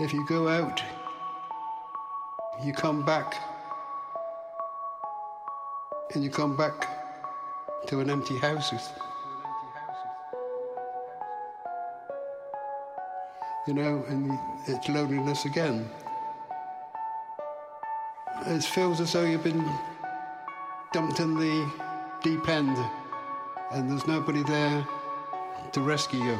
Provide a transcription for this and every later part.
If you go out, you come back, and you come back to an empty house. You know, and it's loneliness again. It feels as though you've been dumped in the deep end and there's nobody there to rescue you.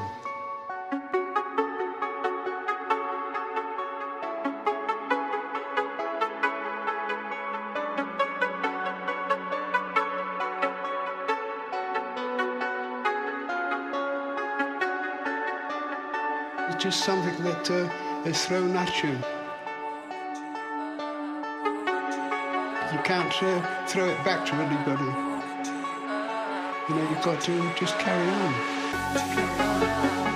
Just something that uh, is thrown at you. You can't uh, throw it back to anybody. You know, you've got to just carry on.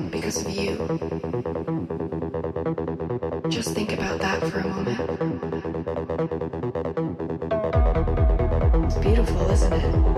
down because of you. Just think about that for a moment. It's beautiful, isn't it?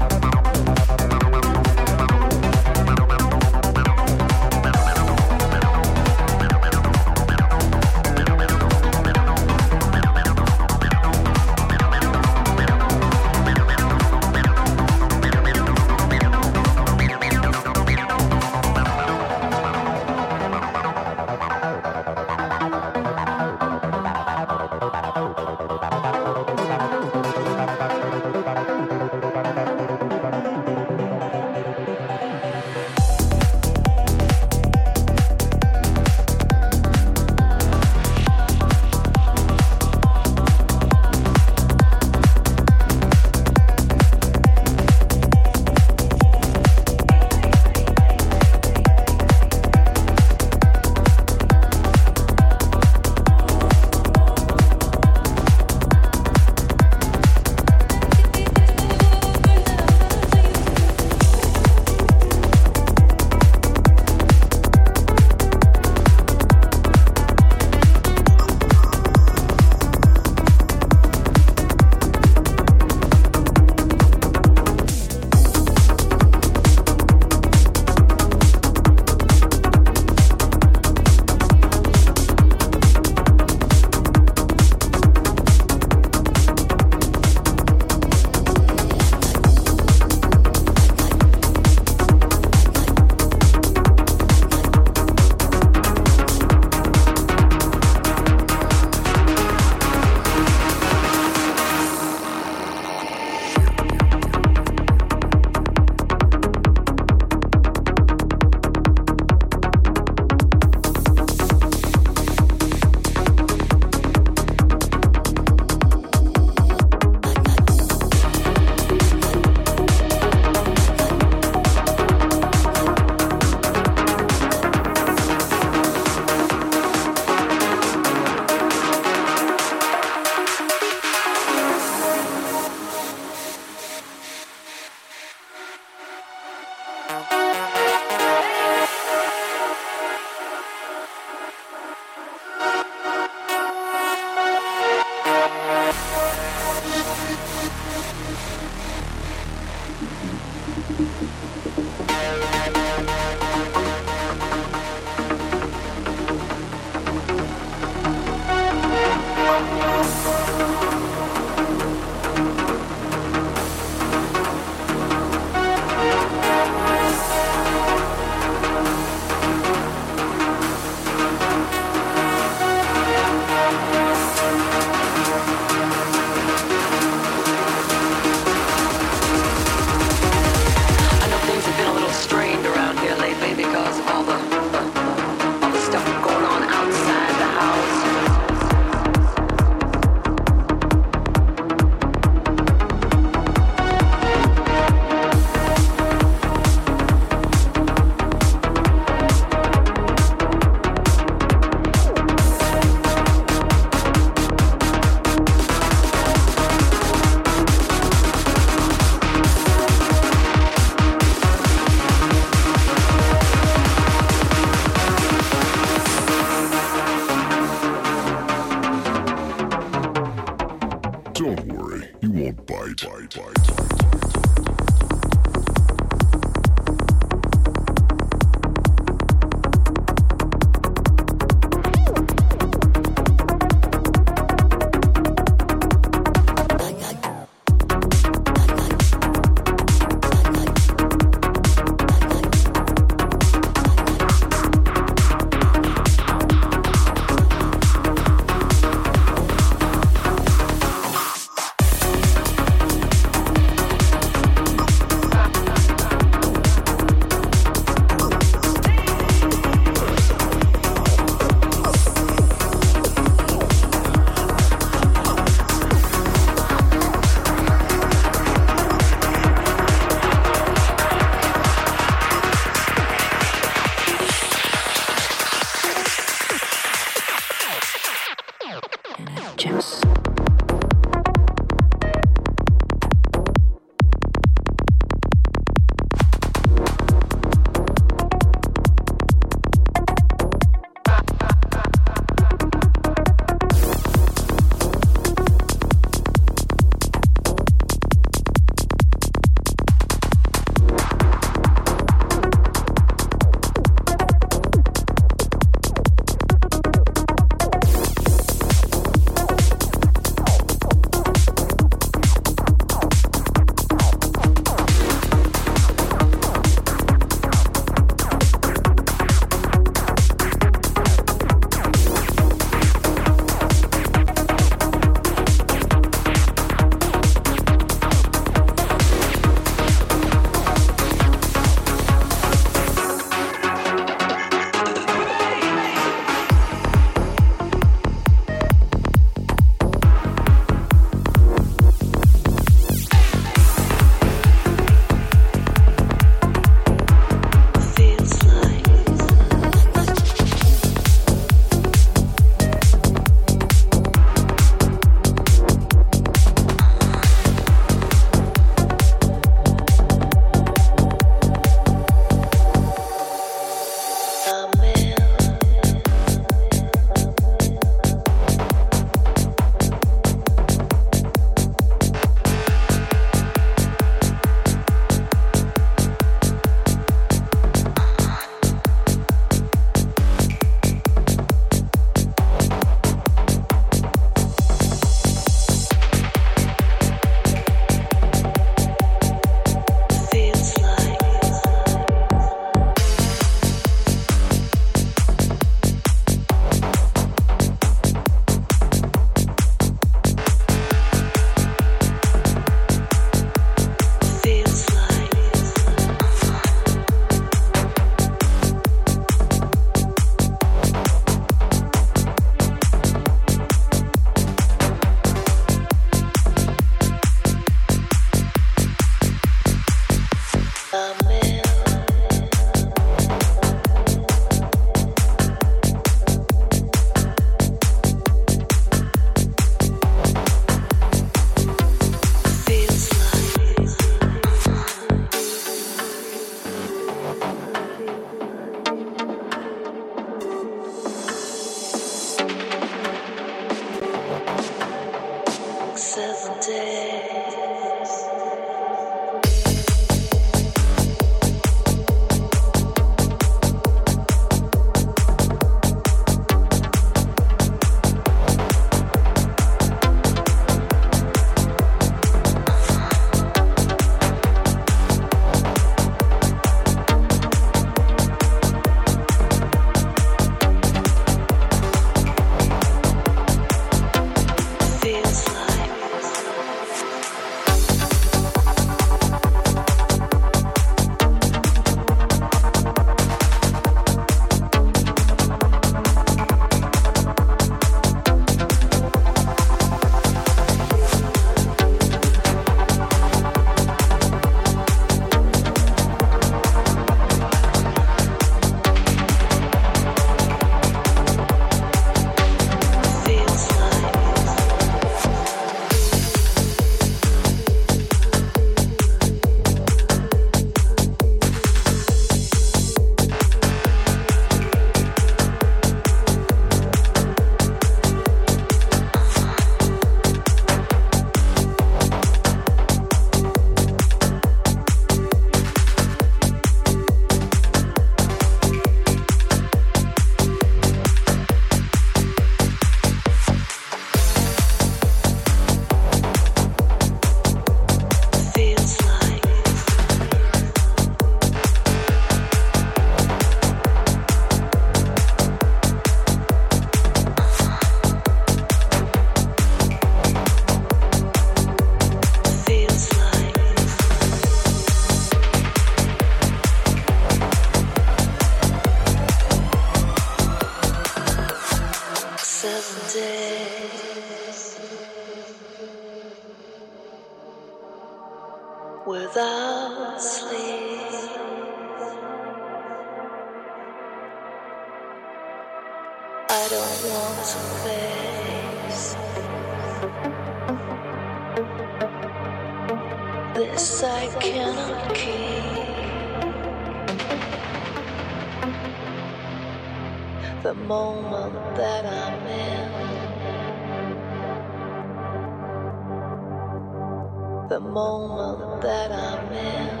The moment that I'm in.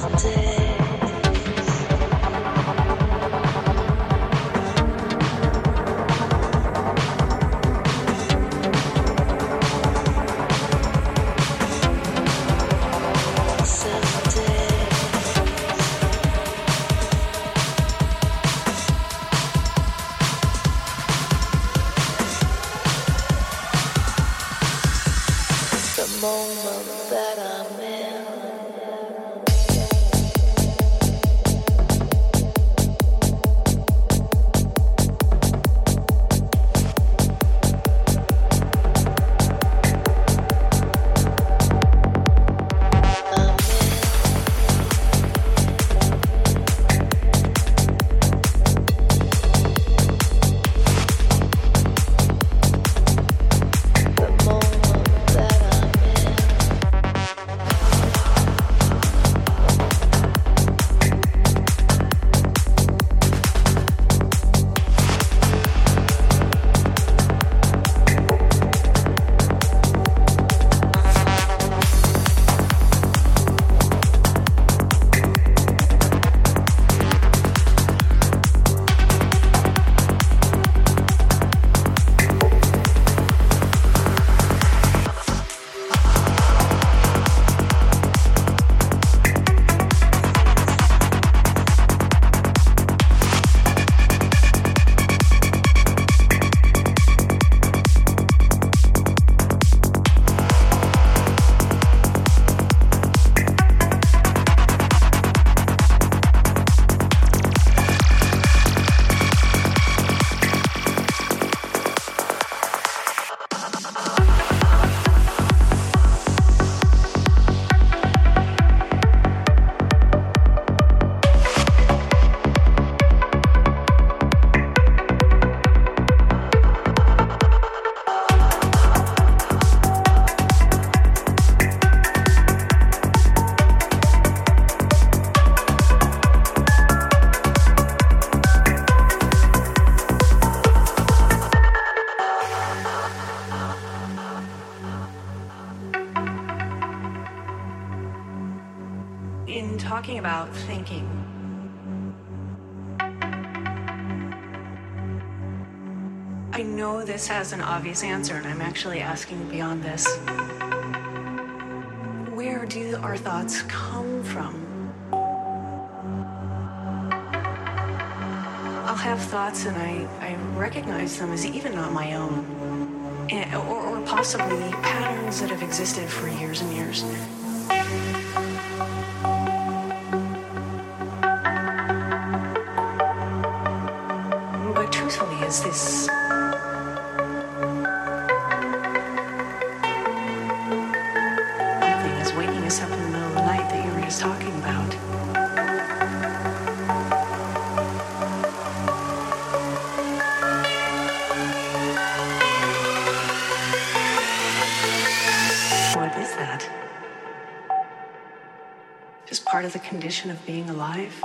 The answer, and I'm actually asking beyond this. Where do our thoughts come from? I'll have thoughts and I, I recognize them as even not my own, and, or, or possibly patterns that have existed for years and years. The condition of being alive?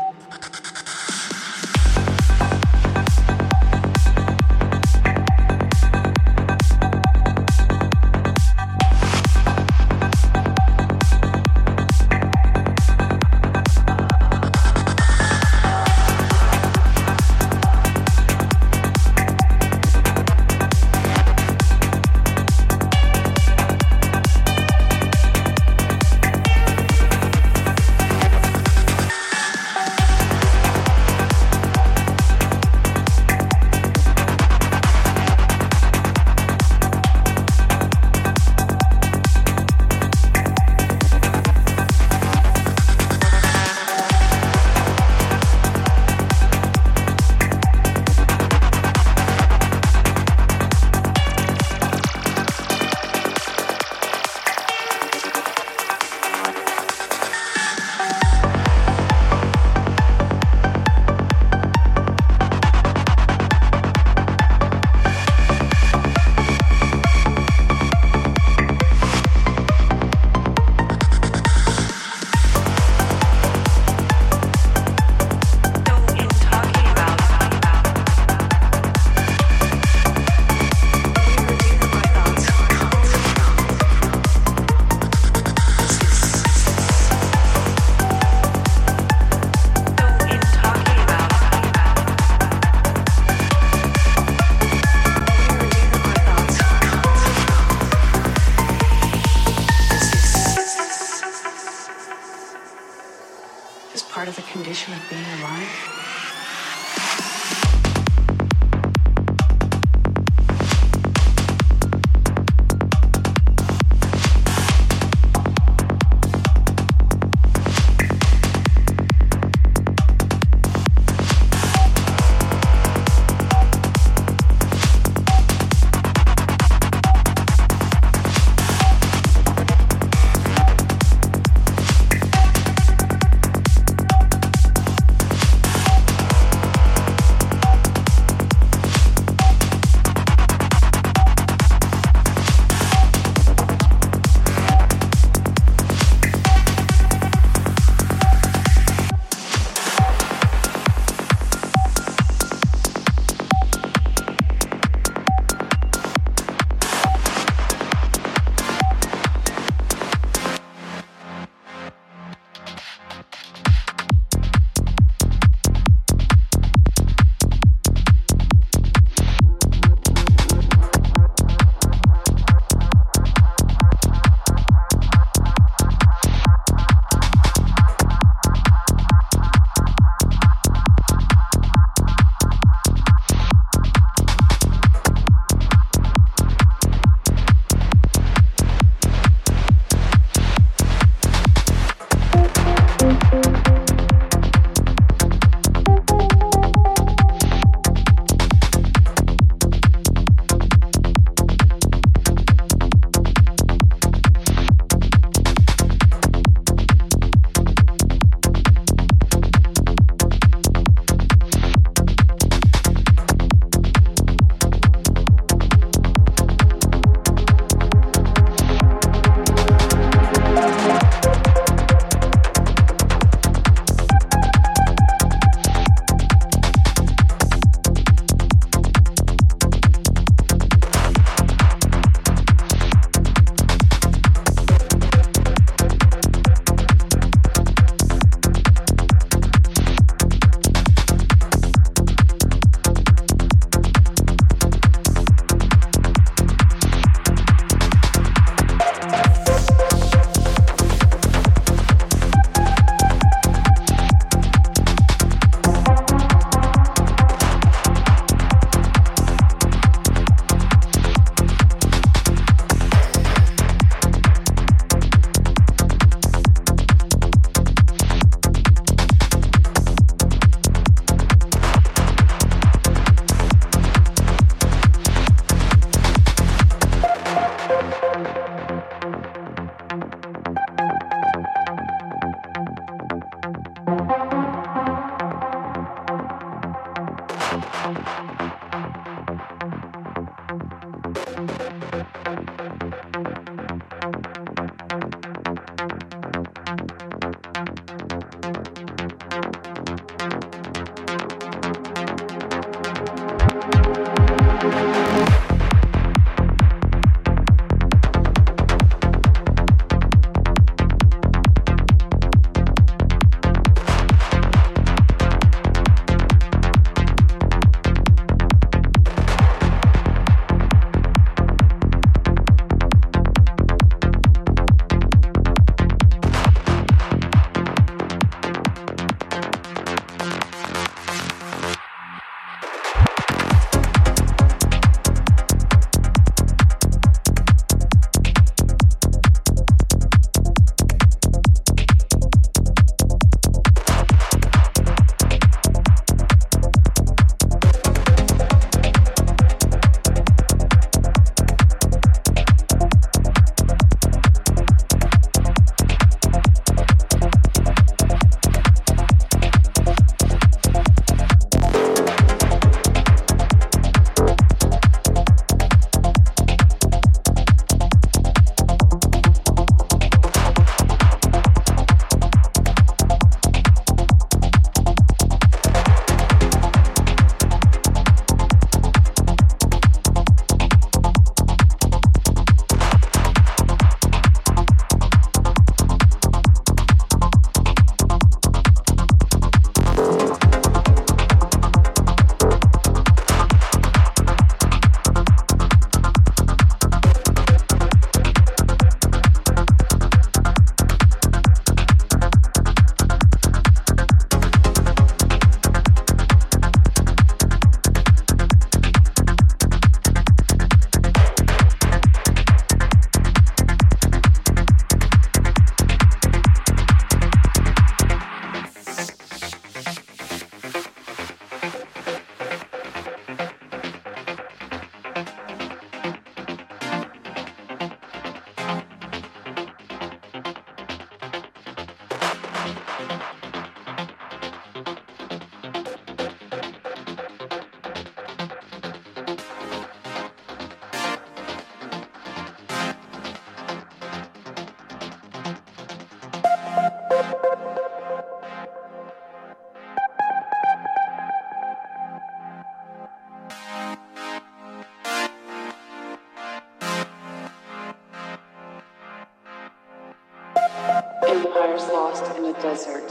Desert,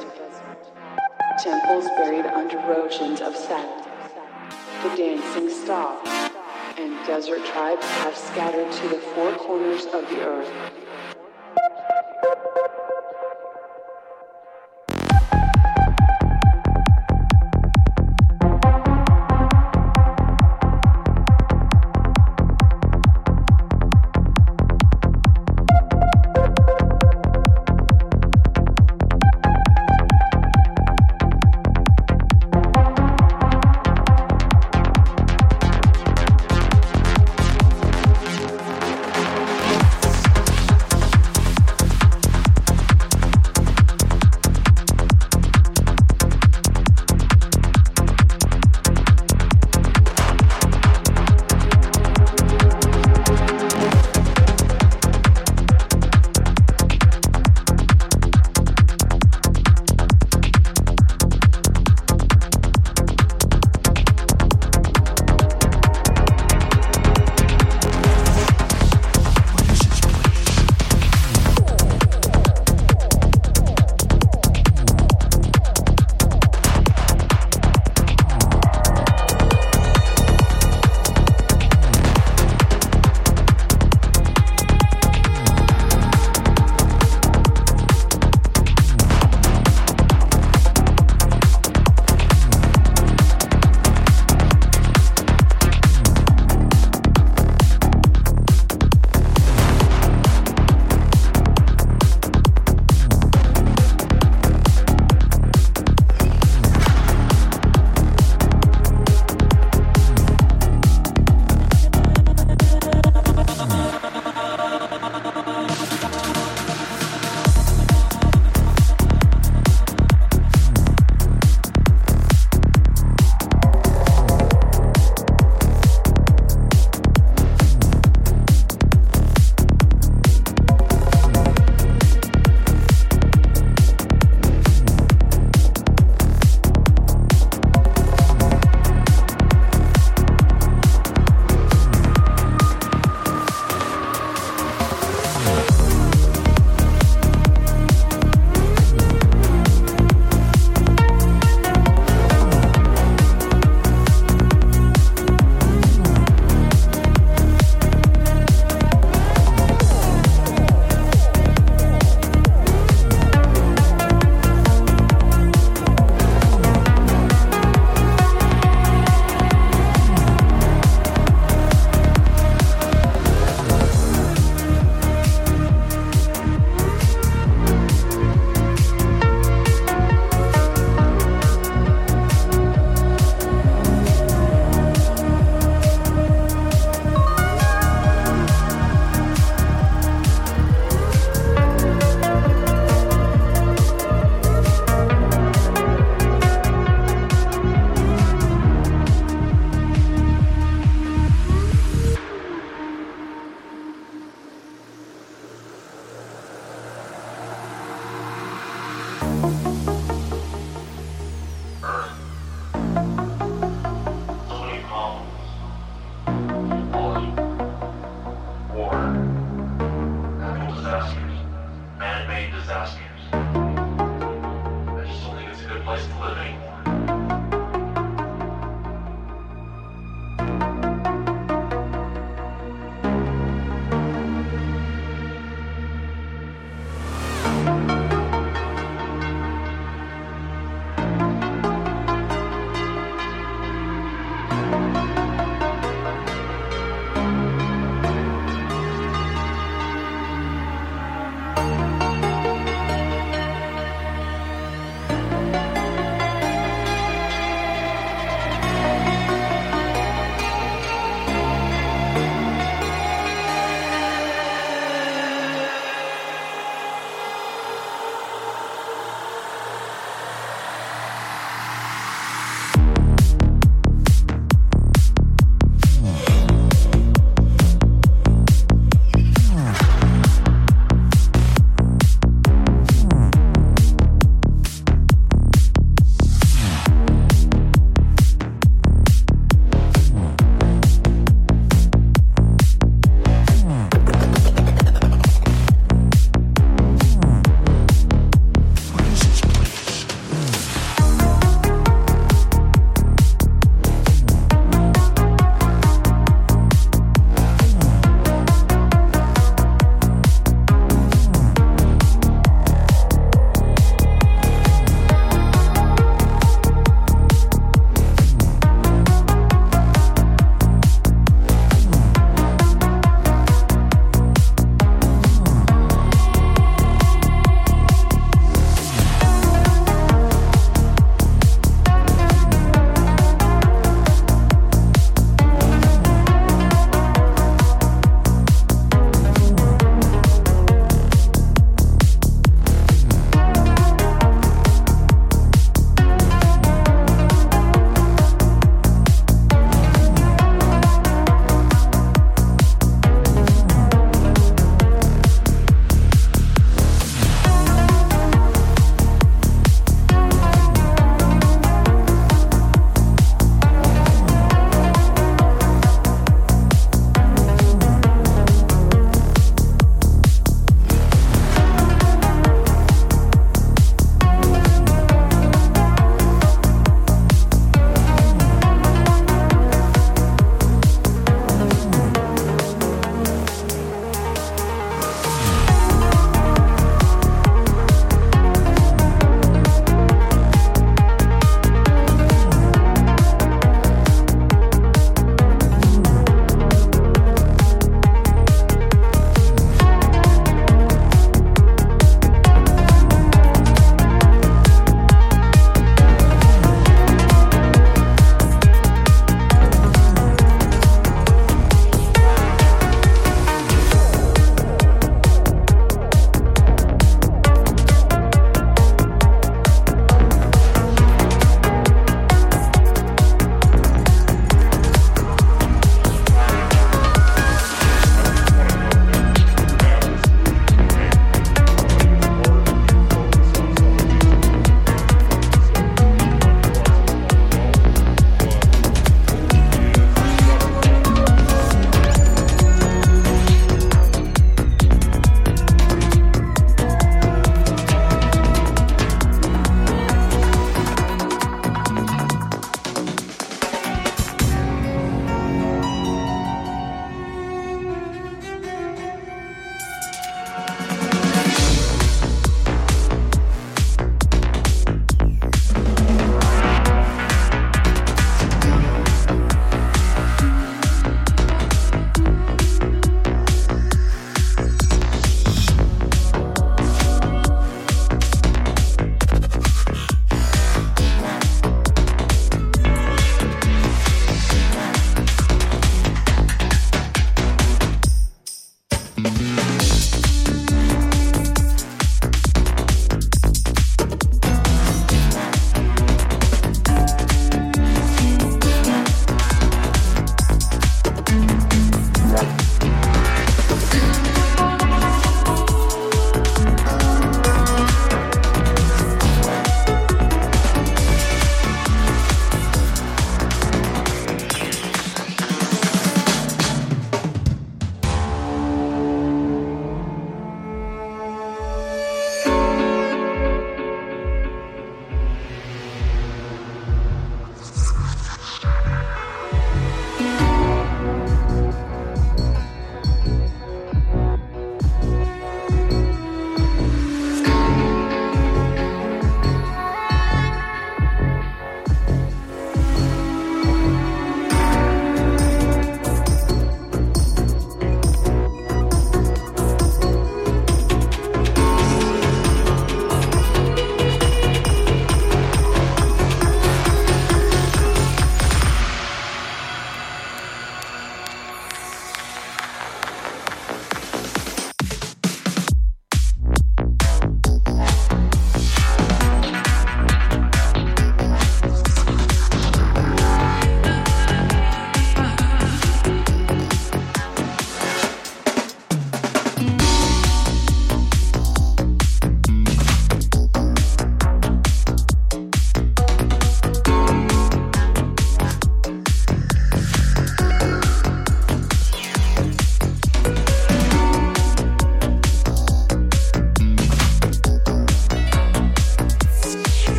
temples buried under oceans of sand. The dancing stopped, and desert tribes have scattered to the four corners of the earth.